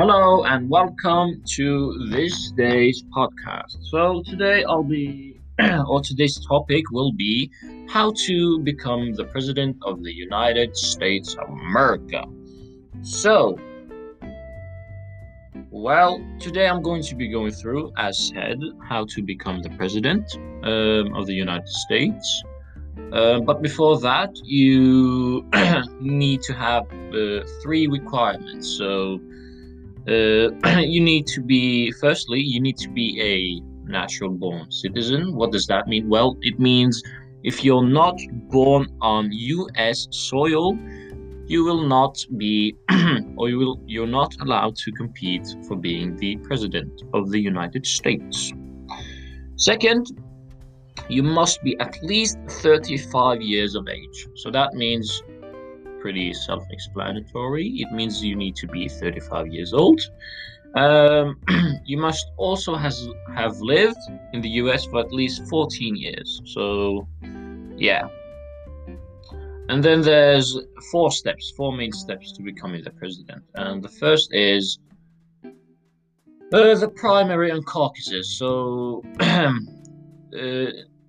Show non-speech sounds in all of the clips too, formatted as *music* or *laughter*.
Hello and welcome to this day's podcast. So today I'll be, *clears throat* or today's topic will be how to become the president of the United States of America. So, well, today I'm going to be going through, as said, how to become the president um, of the United States. Uh, but before that, you *clears throat* need to have uh, three requirements. So, uh, *clears throat* you need to be, firstly, you need to be a natural born citizen. What does that mean? Well, it means if you're not born on US soil, you will not be *clears throat* or you will you're not allowed to compete for being the president of the United States. Second, you must be at least 35 years of age. So that means pretty self explanatory. It means you need to be 35 years old. Um, *clears throat* you must also has, have lived in the US for at least 14 years. So, yeah. And then there's four steps, four main steps to becoming the president. And the first is uh, the primary and caucuses. So, *clears throat* uh,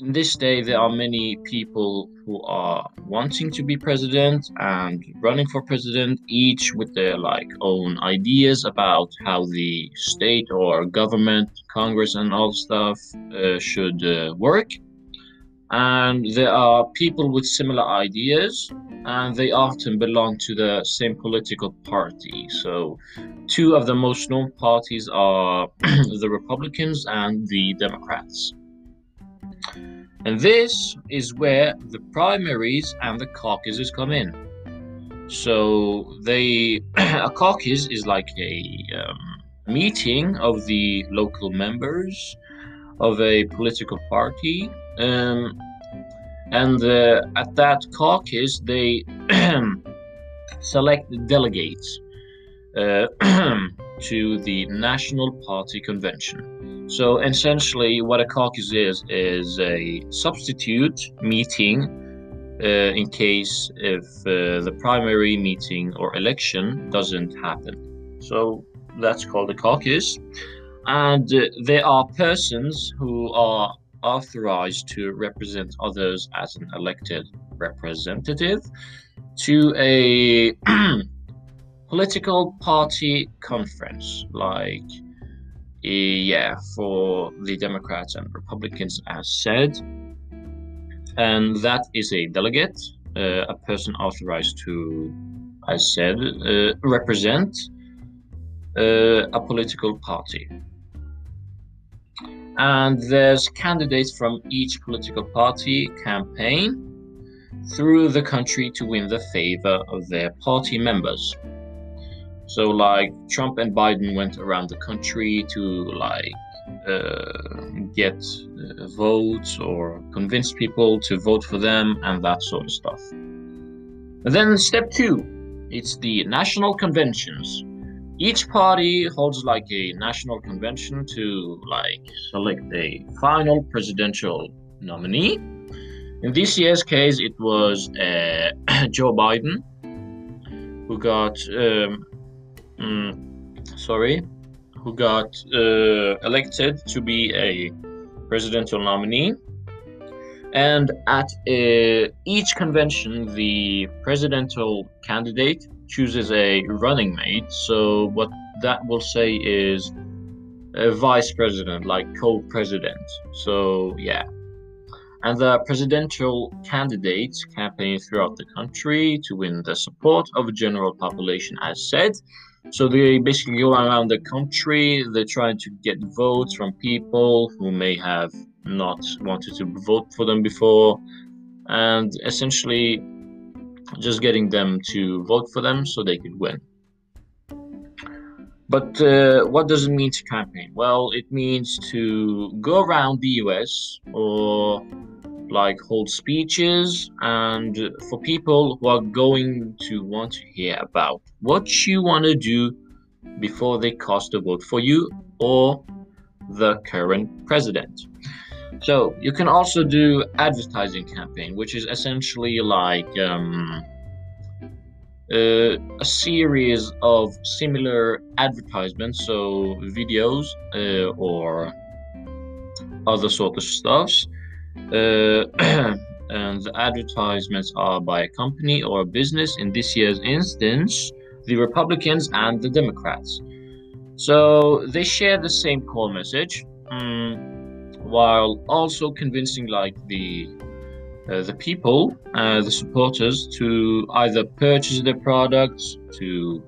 in this day, there are many people who are wanting to be president and running for president, each with their like own ideas about how the state or government, Congress, and all stuff uh, should uh, work. And there are people with similar ideas, and they often belong to the same political party. So, two of the most known parties are *clears throat* the Republicans and the Democrats. And this is where the primaries and the caucuses come in. So they *clears throat* a caucus is like a um, meeting of the local members of a political party, um, and uh, at that caucus they *clears throat* select delegates uh, *clears throat* to the National Party Convention. So essentially, what a caucus is is a substitute meeting uh, in case if uh, the primary meeting or election doesn't happen. So that's called a caucus, and uh, there are persons who are authorized to represent others as an elected representative to a *clears throat* political party conference like yeah, for the Democrats and Republicans, as said. And that is a delegate, uh, a person authorized to, as said, uh, represent uh, a political party. And there's candidates from each political party campaign through the country to win the favor of their party members. So like Trump and Biden went around the country to like uh, get uh, votes or convince people to vote for them and that sort of stuff. And then step two, it's the national conventions. Each party holds like a national convention to like select a final presidential nominee. In this year's case, it was uh, *clears throat* Joe Biden, who got um, mm, sorry, who got uh, elected to be a presidential nominee. And at uh, each convention, the presidential candidate chooses a running mate. So, what that will say is a vice president, like co president. So, yeah. And the presidential candidates campaign throughout the country to win the support of the general population, as said. So they basically go around the country. They're trying to get votes from people who may have not wanted to vote for them before, and essentially just getting them to vote for them so they could win. But uh, what does it mean to campaign? Well, it means to go around the US or like hold speeches and for people who are going to want to hear about what you want to do before they cast a vote for you or the current president. So you can also do advertising campaign, which is essentially like um, uh, a series of similar advertisements, so videos uh, or other sort of stuffs. Uh, *clears throat* and the advertisements are by a company or a business. In this year's instance, the Republicans and the Democrats. So they share the same core message, um, while also convincing like the uh, the people, uh, the supporters, to either purchase their products, to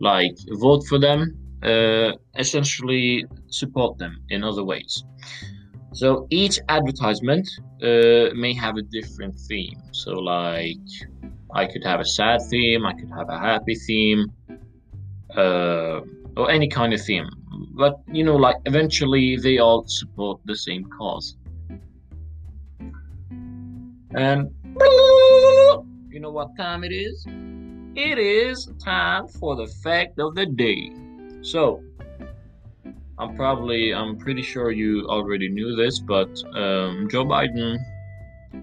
like vote for them, uh, essentially support them in other ways. So each advertisement uh, may have a different theme. So like I could have a sad theme, I could have a happy theme, uh, or any kind of theme. But you know, like eventually they all support the same cause. And you know what time it is? It is time for the fact of the day. So, I'm probably, I'm pretty sure you already knew this, but um, Joe Biden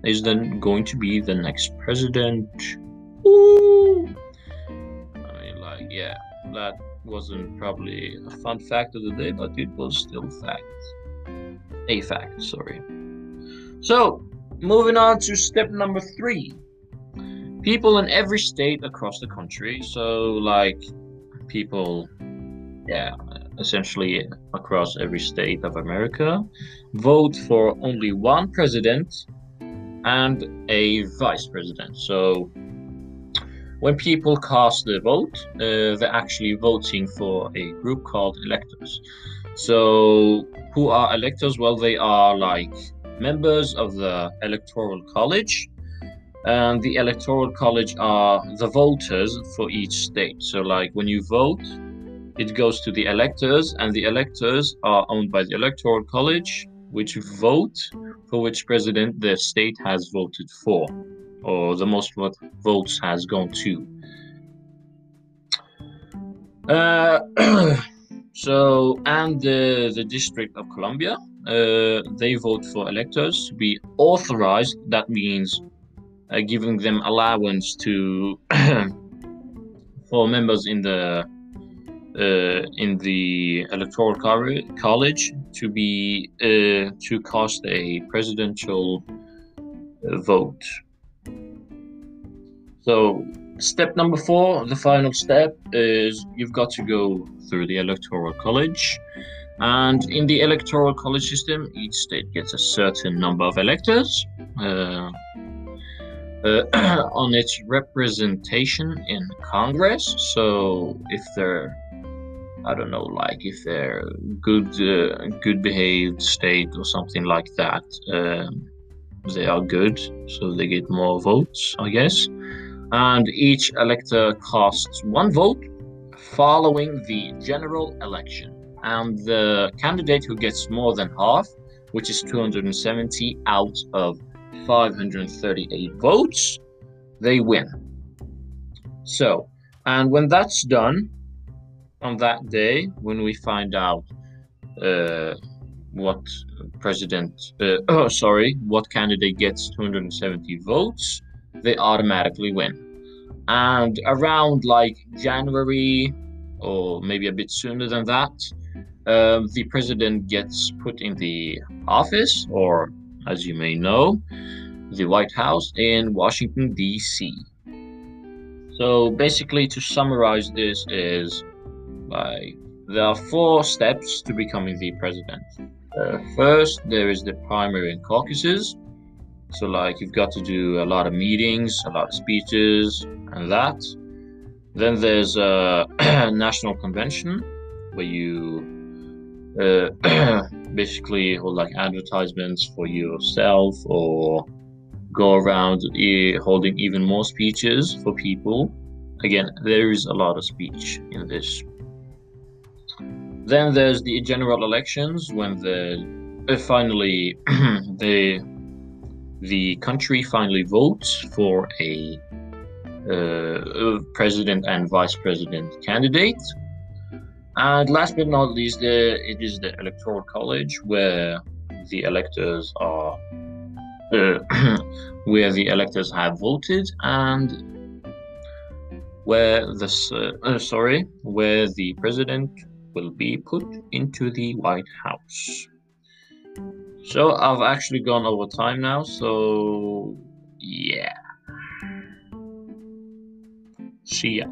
is then going to be the next president. Ooh. I mean, like, yeah, that wasn't probably a fun fact of the day, but it was still fact. A fact, sorry. So, moving on to step number three people in every state across the country so like people yeah essentially across every state of america vote for only one president and a vice president so when people cast their vote uh, they're actually voting for a group called electors so who are electors well they are like members of the Electoral College. And the Electoral College are the voters for each state. So, like when you vote, it goes to the electors, and the electors are owned by the Electoral College, which vote for which president the state has voted for, or the most votes has gone to. Uh, *clears throat* so, and the, the District of Columbia, uh, they vote for electors to be authorized. That means uh, giving them allowance to *clears throat* for members in the in the electoral college to be uh, to cast a presidential uh, vote. So step number four, the final step is you've got to go through the electoral college and in the electoral college system, each state gets a certain number of electors uh, uh, *clears throat* on its representation in Congress. So if they're, I don't know, like if they're good, uh, good behaved state or something like that, um, they are good, so they get more votes, I guess. And each elector casts one vote following the general election and the candidate who gets more than half, which is 270 out of 538 votes, they win. So, and when that's done, on that day, when we find out uh, what president, uh, oh, sorry, what candidate gets 270 votes, they automatically win. And around like January or maybe a bit sooner than that, uh, the president gets put in the office, or as you may know, the White House in Washington, D.C. So basically, to summarize this, is like there are four steps to becoming the president. Uh, first, there is the primary and caucuses. So, like, you've got to do a lot of meetings, a lot of speeches, and that. Then there's a *clears throat* national convention where you uh, *clears throat* basically hold like advertisements for yourself or go around e- holding even more speeches for people. Again, there is a lot of speech in this. Then there's the general elections when the uh, finally *clears throat* the the country finally votes for a uh, president and vice president candidate. And last but not least, the, it is the electoral college where the electors are, uh, *clears throat* where the electors have voted, and where the uh, sorry where the president will be put into the White House. So I've actually gone over time now, so yeah. See ya.